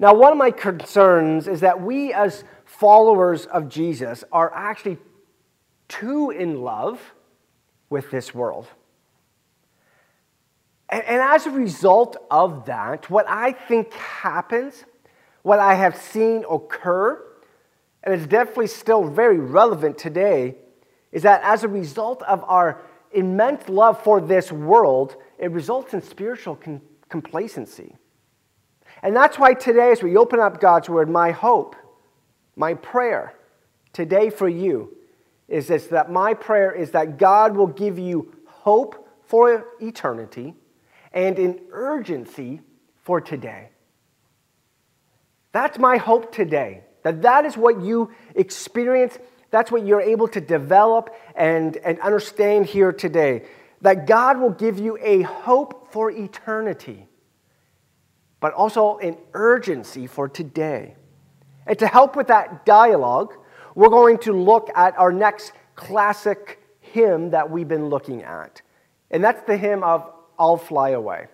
Now, one of my concerns is that we, as followers of Jesus, are actually too in love with this world. And, and as a result of that, what I think happens, what I have seen occur, and it's definitely still very relevant today, is that as a result of our immense love for this world, it results in spiritual complacency. And that's why today, as we open up God's Word, my hope, my prayer today for you is this that my prayer is that God will give you hope for eternity and an urgency for today. That's my hope today. That that is what you experience, that's what you're able to develop and, and understand here today. That God will give you a hope for eternity, but also an urgency for today. And to help with that dialogue, we're going to look at our next classic hymn that we've been looking at. And that's the hymn of I'll Fly Away.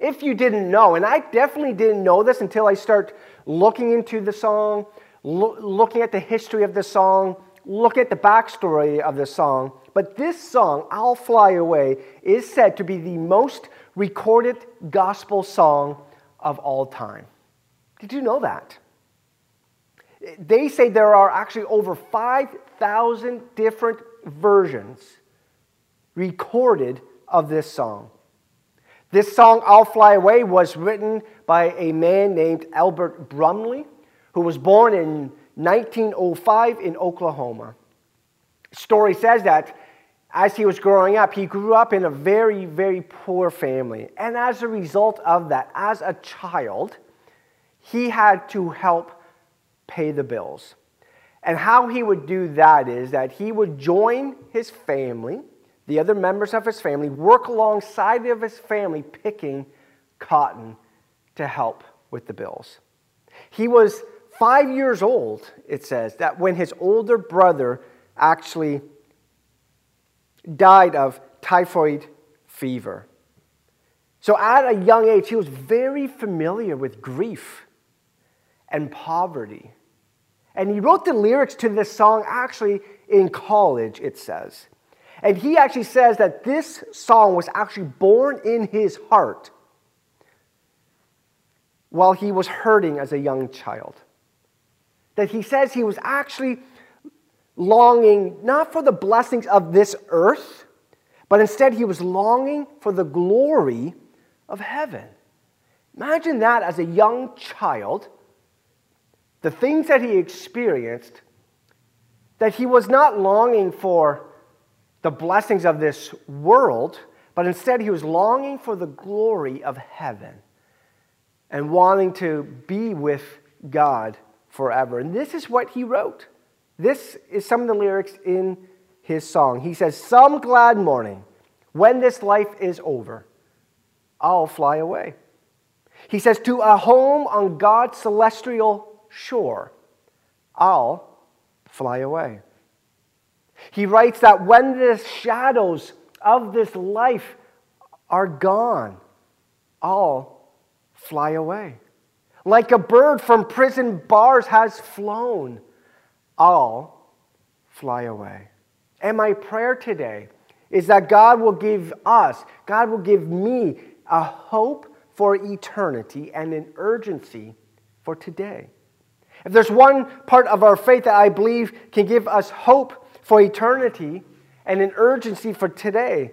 If you didn't know, and I definitely didn't know this until I start looking into the song, lo- looking at the history of the song, looking at the backstory of the song, but this song, I'll Fly Away, is said to be the most recorded gospel song of all time. Did you know that? They say there are actually over 5,000 different versions recorded of this song. This song, I'll Fly Away, was written by a man named Albert Brumley, who was born in 1905 in Oklahoma. Story says that as he was growing up, he grew up in a very, very poor family. And as a result of that, as a child, he had to help pay the bills. And how he would do that is that he would join his family the other members of his family, work alongside of his family picking cotton to help with the bills. He was five years old, it says, that when his older brother actually died of typhoid fever. So at a young age, he was very familiar with grief and poverty. And he wrote the lyrics to this song actually in college, it says. And he actually says that this song was actually born in his heart while he was hurting as a young child. That he says he was actually longing not for the blessings of this earth, but instead he was longing for the glory of heaven. Imagine that as a young child, the things that he experienced, that he was not longing for the blessings of this world, but instead he was longing for the glory of heaven and wanting to be with God forever. And this is what he wrote. This is some of the lyrics in his song. He says, Some glad morning, when this life is over, I'll fly away. He says, To a home on God's celestial shore, I'll fly away. He writes that when the shadows of this life are gone, I'll fly away. Like a bird from prison bars has flown, I'll fly away. And my prayer today is that God will give us, God will give me a hope for eternity and an urgency for today. If there's one part of our faith that I believe can give us hope for eternity and an urgency for today.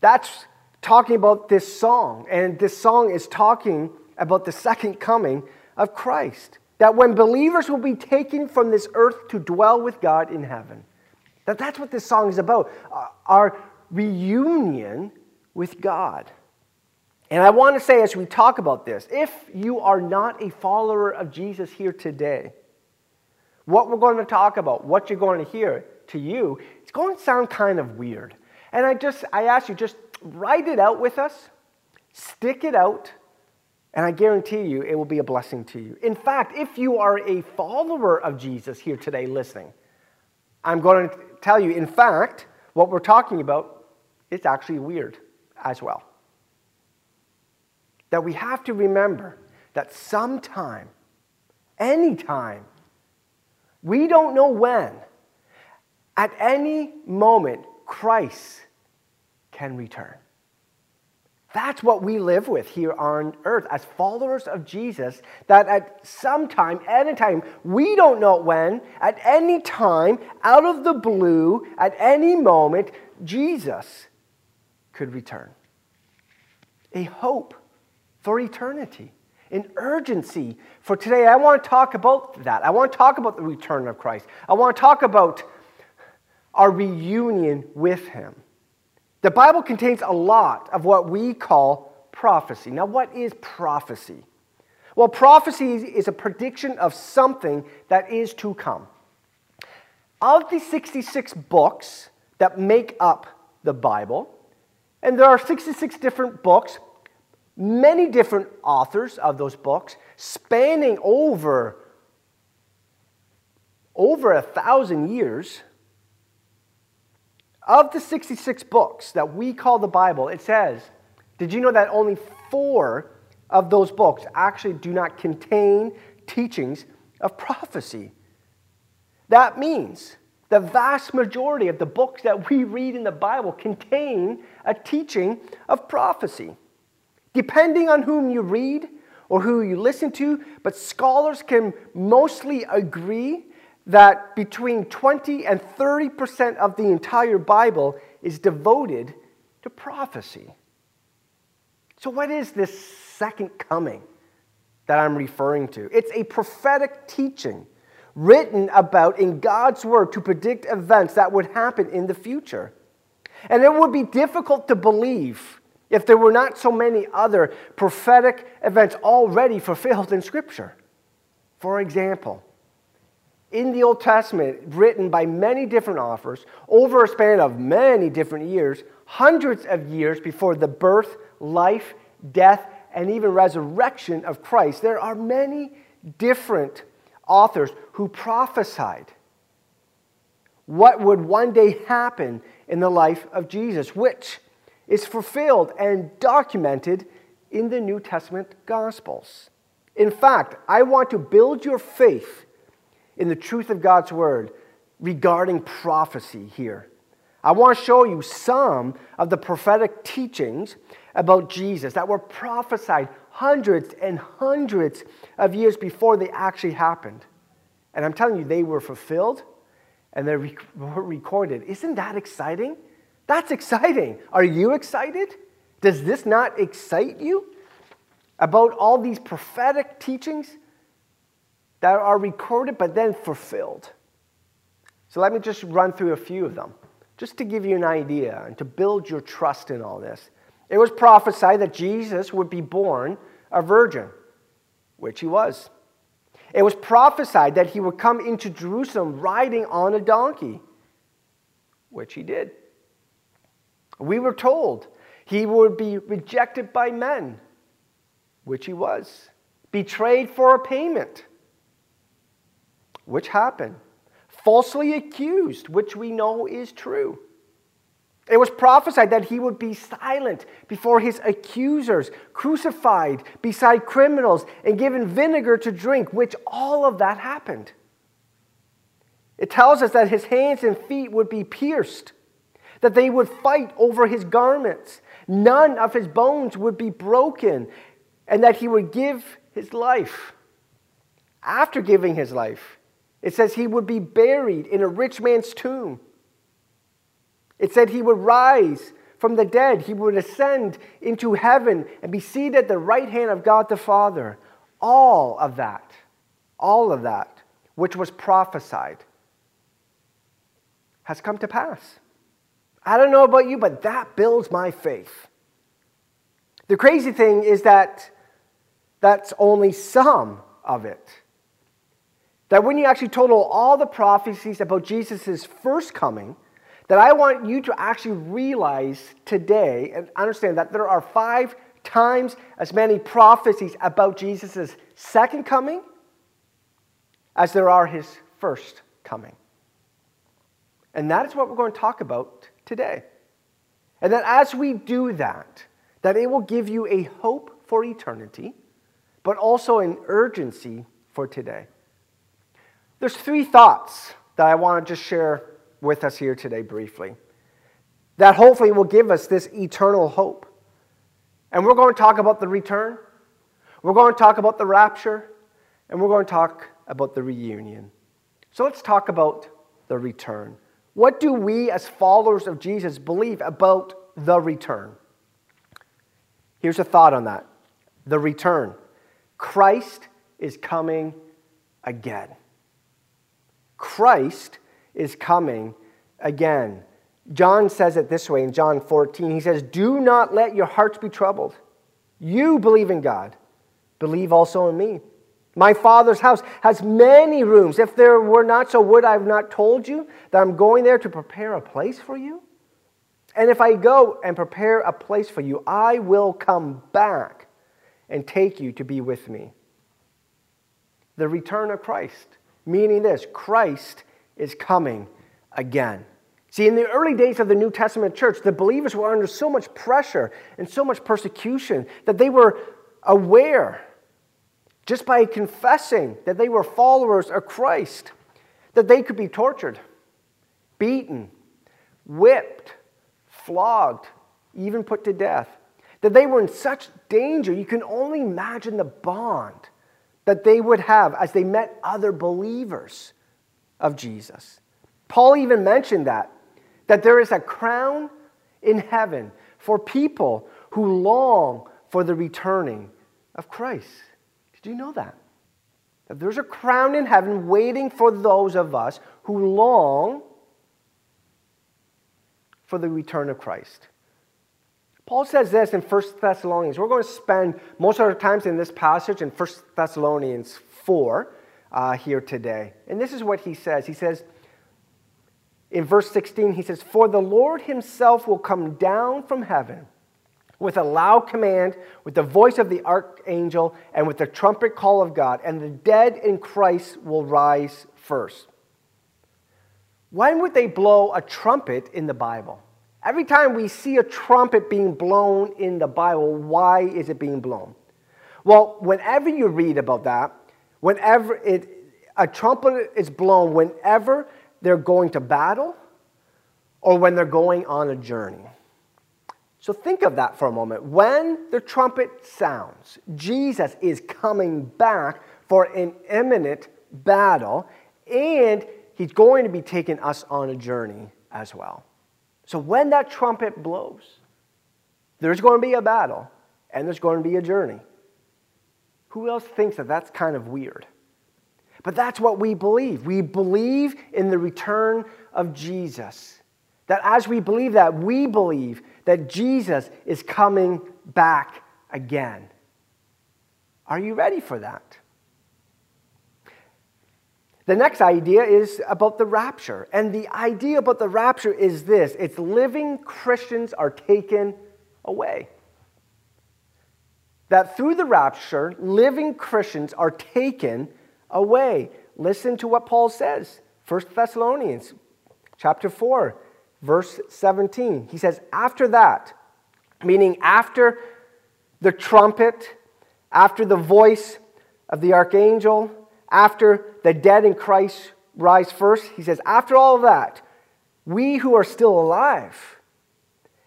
That's talking about this song. And this song is talking about the second coming of Christ. That when believers will be taken from this earth to dwell with God in heaven. That that's what this song is about. Uh, our reunion with God. And I want to say as we talk about this, if you are not a follower of Jesus here today, what we're going to talk about, what you're going to hear to you, it's going to sound kind of weird. And I just, I ask you, just write it out with us, stick it out, and I guarantee you it will be a blessing to you. In fact, if you are a follower of Jesus here today listening, I'm going to tell you, in fact, what we're talking about is actually weird as well. That we have to remember that sometime, anytime, we don't know when, at any moment, Christ can return. That's what we live with here on earth as followers of Jesus. That at some time, any time, we don't know when, at any time, out of the blue, at any moment, Jesus could return. A hope for eternity, an urgency for today. I want to talk about that. I want to talk about the return of Christ. I want to talk about our reunion with Him. The Bible contains a lot of what we call prophecy. Now, what is prophecy? Well, prophecy is a prediction of something that is to come. Of the 66 books that make up the Bible, and there are 66 different books, many different authors of those books, spanning over over a thousand years of the 66 books that we call the Bible, it says, did you know that only four of those books actually do not contain teachings of prophecy? That means the vast majority of the books that we read in the Bible contain a teaching of prophecy. Depending on whom you read or who you listen to, but scholars can mostly agree that between 20 and 30% of the entire Bible is devoted to prophecy. So, what is this second coming that I'm referring to? It's a prophetic teaching written about in God's Word to predict events that would happen in the future. And it would be difficult to believe if there were not so many other prophetic events already fulfilled in Scripture. For example, in the Old Testament, written by many different authors over a span of many different years, hundreds of years before the birth, life, death, and even resurrection of Christ, there are many different authors who prophesied what would one day happen in the life of Jesus, which is fulfilled and documented in the New Testament Gospels. In fact, I want to build your faith in the truth of God's word regarding prophecy here. I want to show you some of the prophetic teachings about Jesus that were prophesied hundreds and hundreds of years before they actually happened. And I'm telling you, they were fulfilled and they were recorded. Isn't that exciting? That's exciting. Are you excited? Does this not excite you about all these prophetic teachings that are recorded but then fulfilled. So let me just run through a few of them, just to give you an idea and to build your trust in all this. It was prophesied that Jesus would be born a virgin, which he was. It was prophesied that he would come into Jerusalem riding on a donkey, which he did. We were told he would be rejected by men, which he was, betrayed for a payment, which happened. Falsely accused, which we know is true. It was prophesied that he would be silent before his accusers, crucified beside criminals, and given vinegar to drink, which all of that happened. It tells us that his hands and feet would be pierced, that they would fight over his garments, none of his bones would be broken, and that he would give his life. After giving his life, it says he would be buried in a rich man's tomb. It said he would rise from the dead, he would ascend into heaven and be seated at the right hand of God the Father. All of that, all of that, which was prophesied, has come to pass. I don't know about you, but that builds my faith. The crazy thing is that that's only some of it. That when you actually total all the prophecies about Jesus' first coming, that I want you to actually realize today and understand that there are five times as many prophecies about Jesus' second coming as there are his first coming. And that is what we're going to talk about today. And that as we do that, that it will give you a hope for eternity but also an urgency for today. There's three thoughts that I want to just share with us here today briefly that hopefully will give us this eternal hope. And we're going to talk about the return, we're going to talk about the rapture, and we're going to talk about the reunion. So let's talk about the return. What do we, as followers of Jesus, believe about the return? Here's a thought on that the return. Christ is coming again. Christ is coming again. John says it this way in John 14. He says, Do not let your hearts be troubled. You believe in God, believe also in me. My Father's house has many rooms. If there were not so, would I have not told you that I'm going there to prepare a place for you? And if I go and prepare a place for you, I will come back and take you to be with me. The return of Christ, meaning this Christ is coming again. See, in the early days of the New Testament church, the believers were under so much pressure and so much persecution that they were aware just by confessing that they were followers of Christ, that they could be tortured, beaten, whipped, flogged, even put to death. That they were in such danger, you can only imagine the bond that they would have as they met other believers of Jesus. Paul even mentioned that, that there is a crown in heaven for people who long for the returning of Christ. Did you know that? That there's a crown in heaven waiting for those of us who long for the return of Christ. Paul says this in 1 Thessalonians. We're going to spend most of our times in this passage in 1 Thessalonians 4 uh, here today. And this is what he says. He says, in verse 16, he says, For the Lord himself will come down from heaven with a loud command, with the voice of the archangel, and with the trumpet call of God, and the dead in Christ will rise first. When would they blow a trumpet in the Bible? Every time we see a trumpet being blown in the Bible, why is it being blown? Well, whenever you read about that, whenever it, a trumpet is blown, whenever they're going to battle or when they're going on a journey. So think of that for a moment. When the trumpet sounds, Jesus is coming back for an imminent battle, and he's going to be taking us on a journey as well. So when that trumpet blows, there's going to be a battle and there's going to be a journey. Who else thinks that that's kind of weird? But that's what we believe. We believe in the return of Jesus. That as we believe that, we believe that Jesus is coming back again. Are you ready for that? The next idea is about the rapture. And the idea about the rapture is this it's living Christians are taken away. That through the rapture, living Christians are taken away. Listen to what Paul says. 1 Thessalonians chapter 4 verse 17. He says, After that, meaning after the trumpet, after the voice of the archangel, after the dead in Christ rise first, he says, After all that, we who are still alive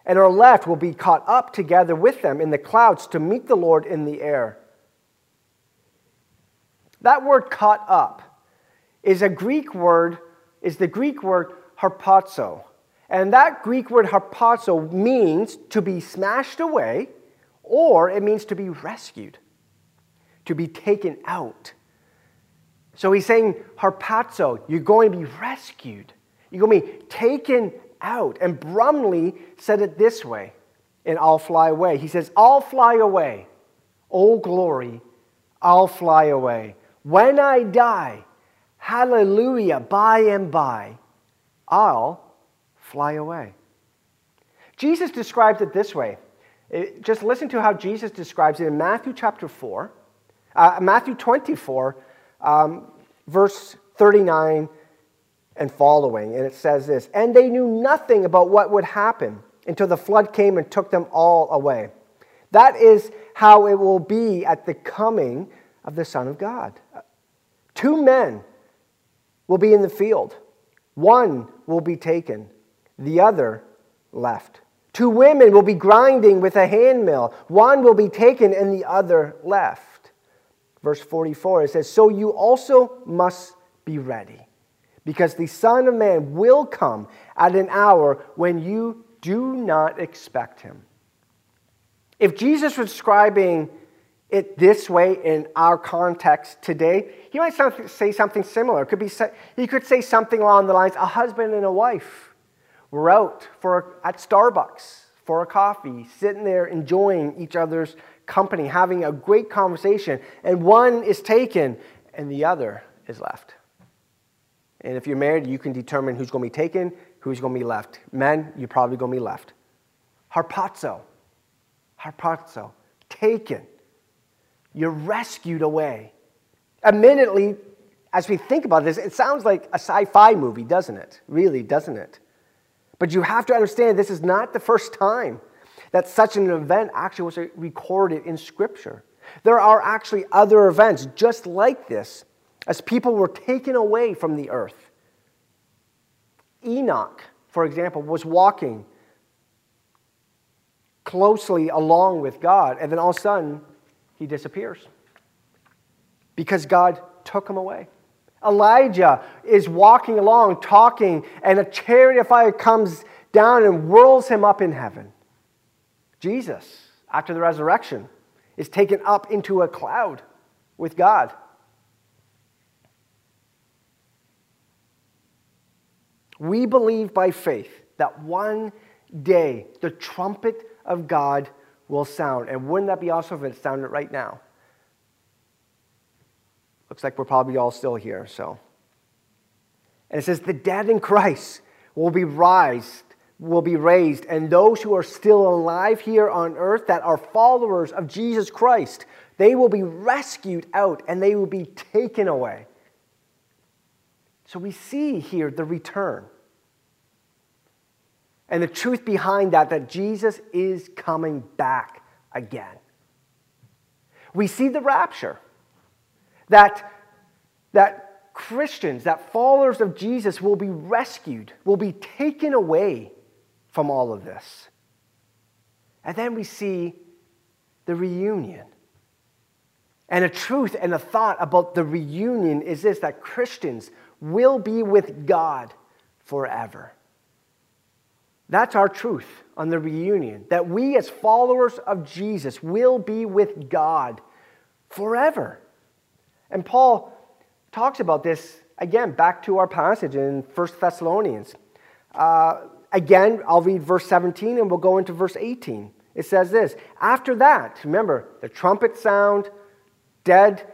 and are left will be caught up together with them in the clouds to meet the Lord in the air. That word caught up is a Greek word, is the Greek word harpazo. And that Greek word harpazo means to be smashed away, or it means to be rescued, to be taken out. So he's saying, harpazo, you're going to be rescued. You're going to be taken out. And Brumley said it this way in I'll Fly Away. He says, I'll fly away. Oh, glory, I'll fly away. When I die, hallelujah, by and by, I'll fly away. Jesus describes it this way. just listen to how Jesus describes it in Matthew chapter 4, uh, Matthew 24, um, verse 39 and following. And it says this And they knew nothing about what would happen until the flood came and took them all away. That is how it will be at the coming of the Son of God. Two men will be in the field, one will be taken, the other left. Two women will be grinding with a handmill, one will be taken and the other left. Verse 44 it says, So you also must be ready, because the Son of Man will come at an hour when you do not expect him. If Jesus was describing it this way in our context today, he might say something similar. It could be, he could say something along the lines a husband and a wife were out for, at Starbucks for a coffee, sitting there enjoying each other's company, having a great conversation, and one is taken and the other is left. And if you're married, you can determine who's going to be taken, who's going to be left. Men, you're probably going to be left. Harpazo harpazo, taken. You're rescued away. Admittedly, as we think about this, it sounds like a sci fi movie, doesn't it? Really, doesn't it? But you have to understand this is not the first time that such an event actually was recorded in Scripture. There are actually other events just like this as people were taken away from the earth. Enoch, for example, was walking closely along with God, and then all of a sudden, he disappears because God took him away. Elijah is walking along, talking, and a chariot of fire comes down and whirls him up in heaven. Jesus, after the resurrection, is taken up into a cloud with God. We believe by faith that one day the trumpet of God will sound. And wouldn't that be awesome if it sounded right now? Looks like we're probably all still here, so. And it says, the dead in Christ will be raised, will be raised, and those who are still alive here on earth that are followers of Jesus Christ, they will be rescued out and they will be taken away. So we see here the return. And the truth behind that, that Jesus is coming back again. We see the rapture. That, that Christians, that followers of Jesus will be rescued, will be taken away from all of this. And then we see the reunion. And a truth and a thought about the reunion is this that Christians will be with God forever. That's our truth on the reunion that we, as followers of Jesus, will be with God forever. And Paul talks about this again back to our passage in 1 Thessalonians. Uh, again, I'll read verse 17 and we'll go into verse 18. It says this After that, remember, the trumpet sound, dead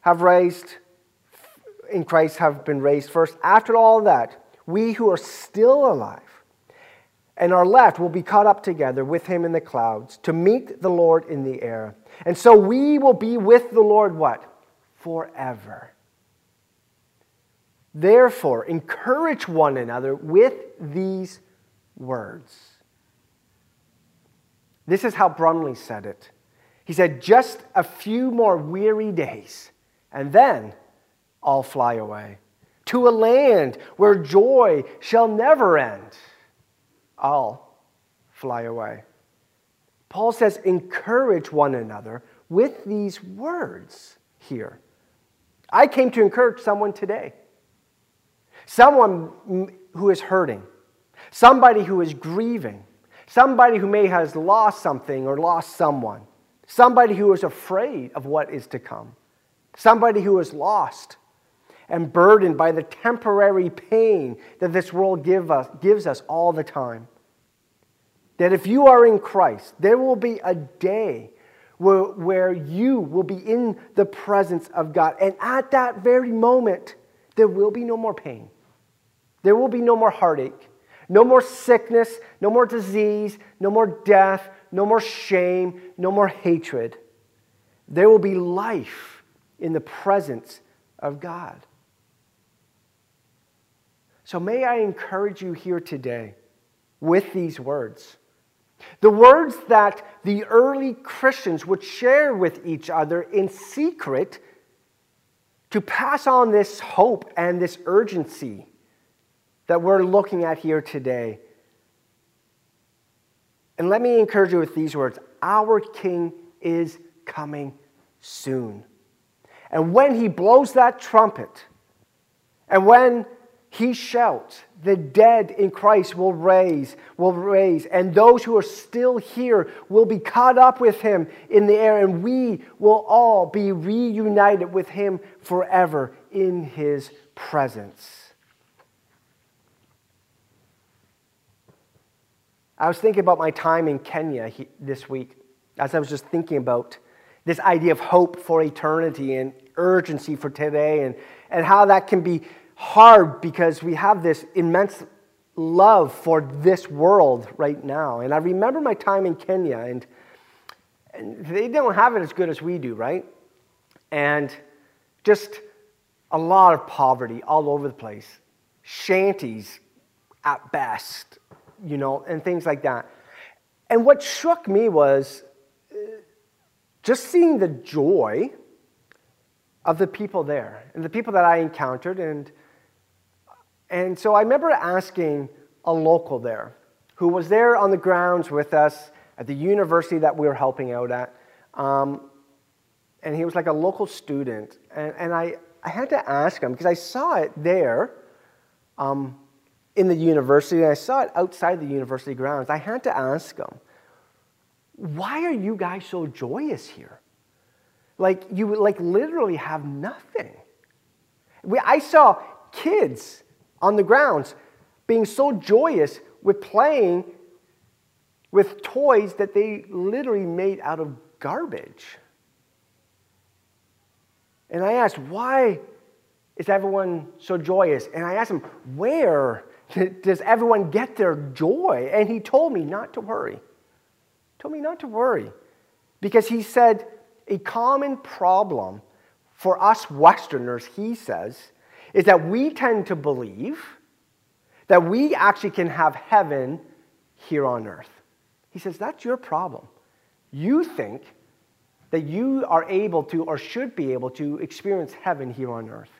have raised, in Christ have been raised first. After all that, we who are still alive, and are left will be caught up together with him in the clouds to meet the Lord in the air. And so we will be with the Lord what? Forever. Therefore, encourage one another with these words. This is how Brumley said it. He said, Just a few more weary days, and then I'll fly away to a land where joy shall never end. I'll fly away. Paul says, encourage one another with these words here. I came to encourage someone today. Someone who is hurting, somebody who is grieving, somebody who may has lost something or lost someone, somebody who is afraid of what is to come, somebody who is lost and burdened by the temporary pain that this world give us, gives us all the time. That if you are in Christ, there will be a day where, where you will be in the presence of God. And at that very moment, there will be no more pain. There will be no more heartache, no more sickness, no more disease, no more death, no more shame, no more hatred. There will be life in the presence of God. So may I encourage you here today with these words The words that the early Christians would share with each other in secret to pass on this hope and this urgency that we're looking at here today. And let me encourage you with these words Our King is coming soon. And when he blows that trumpet, and when he shouts, the dead in Christ will raise, will raise, and those who are still here will be caught up with him in the air, and we will all be reunited with him forever in his presence. I was thinking about my time in Kenya this week as I was just thinking about this idea of hope for eternity and urgency for today and, and how that can be hard because we have this immense love for this world right now. And I remember my time in Kenya, and, and they don't have it as good as we do, right? And just a lot of poverty all over the place, shanties at best, you know, and things like that. And what struck me was uh, just seeing the joy of the people there and the people that I encountered and and so I remember asking a local there who was there on the grounds with us at the university that we were helping out at. Um, and he was like a local student. And, and I, I had to ask him because I saw it there um, in the university, and I saw it outside the university grounds. I had to ask them, why are you guys so joyous here? Like, you like literally have nothing. We, I saw kids on the grounds, being so joyous with playing with toys that they literally made out of garbage. And I asked, why is everyone so joyous? And I asked them, where does everyone get their joy? And he told me not to worry. Told me not to worry. Because he said, a common problem for us Westerners, he says, is that we tend to believe that we actually can have heaven here on earth. He says, That's your problem. You think that you are able to or should be able to experience heaven here on earth.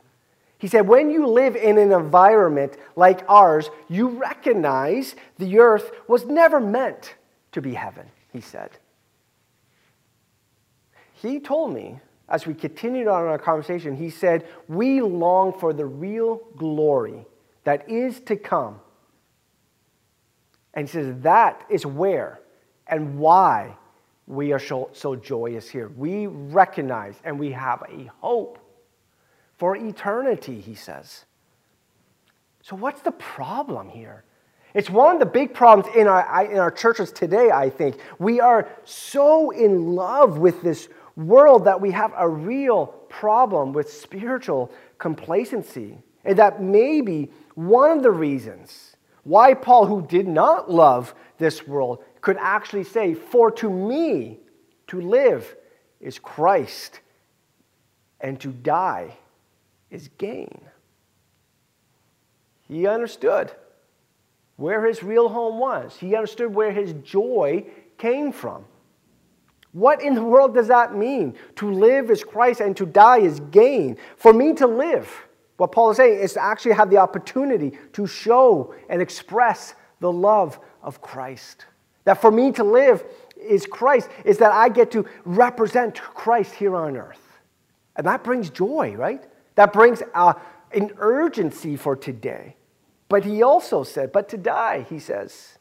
He said, when you live in an environment like ours, you recognize the earth was never meant to be heaven, he said. He told me as we continued on our conversation, he said, We long for the real glory that is to come. And he says, That is where and why we are so, so joyous here. We recognize and we have a hope for eternity, he says. So, what's the problem here? It's one of the big problems in our, in our churches today, I think. We are so in love with this world that we have a real problem with spiritual complacency. And that maybe one of the reasons why Paul, who did not love this world, could actually say, For to me to live is Christ, and to die is gain. He understood where his real home was, he understood where his joy came from. What in the world does that mean? To live is Christ and to die is gain. For me to live, what Paul is saying is to actually have the opportunity to show and express the love of Christ. That for me to live is Christ, is that I get to represent Christ here on earth. And that brings joy, right? That brings uh, an urgency for today. But he also said, but to die, he says.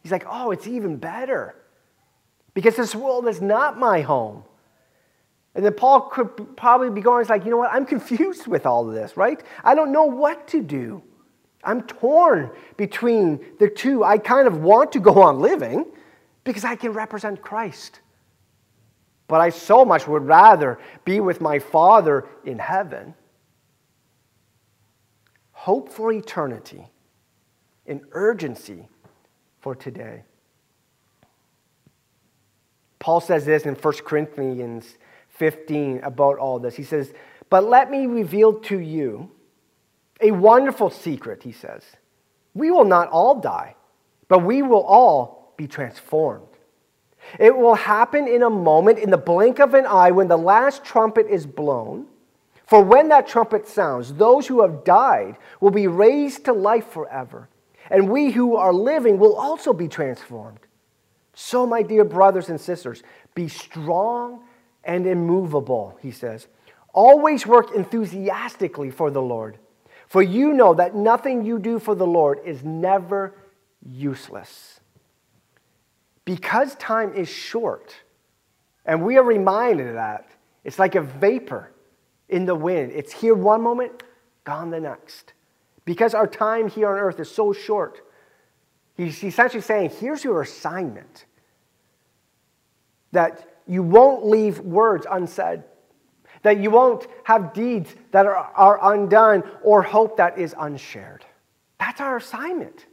He's like, oh, it's even better because this world is not my home. And then Paul could probably be going, like, you know what? I'm confused with all of this, right? I don't know what to do. I'm torn between the two. I kind of want to go on living because I can represent Christ. But I so much would rather be with my Father in heaven. Hope for eternity, an urgency for today. Paul says this in 1 Corinthians 15 about all this. He says, But let me reveal to you a wonderful secret, he says. We will not all die, but we will all be transformed. It will happen in a moment, in the blink of an eye, when the last trumpet is blown. For when that trumpet sounds, those who have died will be raised to life forever, and we who are living will also be transformed. So, my dear brothers and sisters, be strong and immovable, he says. Always work enthusiastically for the Lord, for you know that nothing you do for the Lord is never useless. Because time is short, and we are reminded of that, it's like a vapor in the wind. It's here one moment, gone the next. Because our time here on earth is so short, he's essentially saying, here's your assignment that you won't leave words unsaid, that you won't have deeds that are, are undone or hope that is unshared. That's our assignment.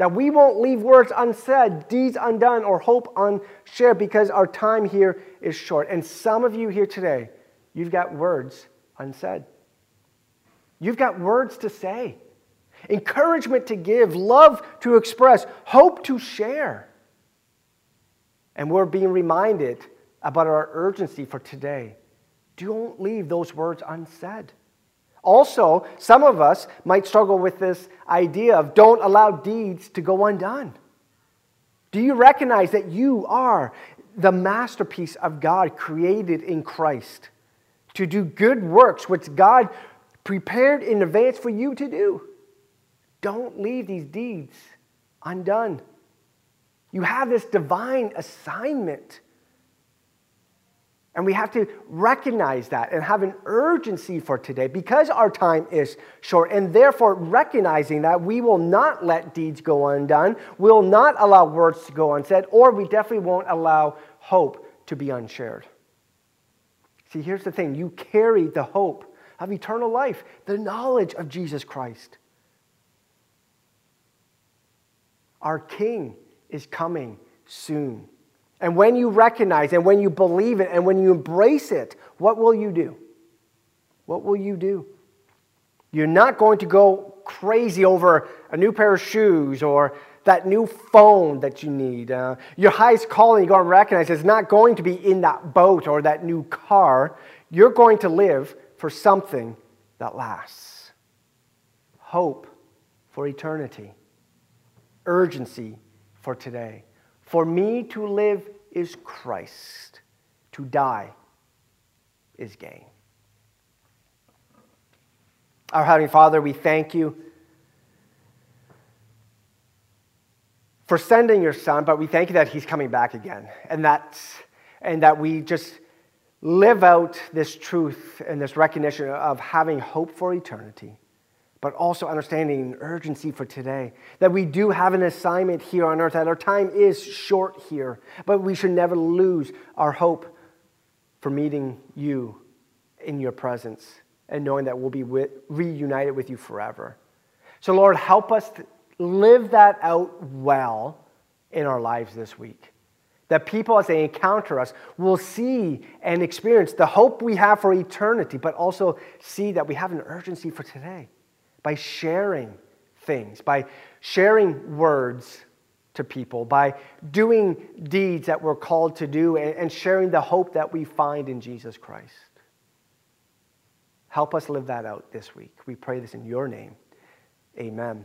That we won't leave words unsaid, deeds undone, or hope unshared because our time here is short. And some of you here today, you've got words unsaid. You've got words to say, encouragement to give, love to express, hope to share. And we're being reminded about our urgency for today. Don't leave those words unsaid. Also, some of us might struggle with this idea of don't allow deeds to go undone. Do you recognize that you are the masterpiece of God created in Christ to do good works which God prepared in advance for you to do? Don't leave these deeds undone. You have this divine assignment. And we have to recognize that and have an urgency for today because our time is short. And therefore, recognizing that we will not let deeds go undone, we'll not allow words to go unsaid, or we definitely won't allow hope to be unshared. See, here's the thing you carry the hope of eternal life, the knowledge of Jesus Christ. Our King is coming soon. And when you recognize and when you believe it and when you embrace it, what will you do? What will you do? You're not going to go crazy over a new pair of shoes or that new phone that you need. Uh, your highest calling, you're going to recognize, is not going to be in that boat or that new car. You're going to live for something that lasts. Hope for eternity, urgency for today. For me to live is Christ, to die is gain. Our Heavenly Father, we thank you for sending your Son, but we thank you that He's coming back again, and that, and that we just live out this truth and this recognition of having hope for eternity but also understanding urgency for today. That we do have an assignment here on earth, that our time is short here, but we should never lose our hope for meeting you in your presence and knowing that we'll be reunited with you forever. So, Lord, help us live that out well in our lives this week. That people, as they encounter us, will see and experience the hope we have for eternity, but also see that we have an urgency for today by sharing things, by sharing words to people, by doing deeds that we're called to do, and sharing the hope that we find in Jesus Christ. Help us live that out this week. We pray this in your name. Amen.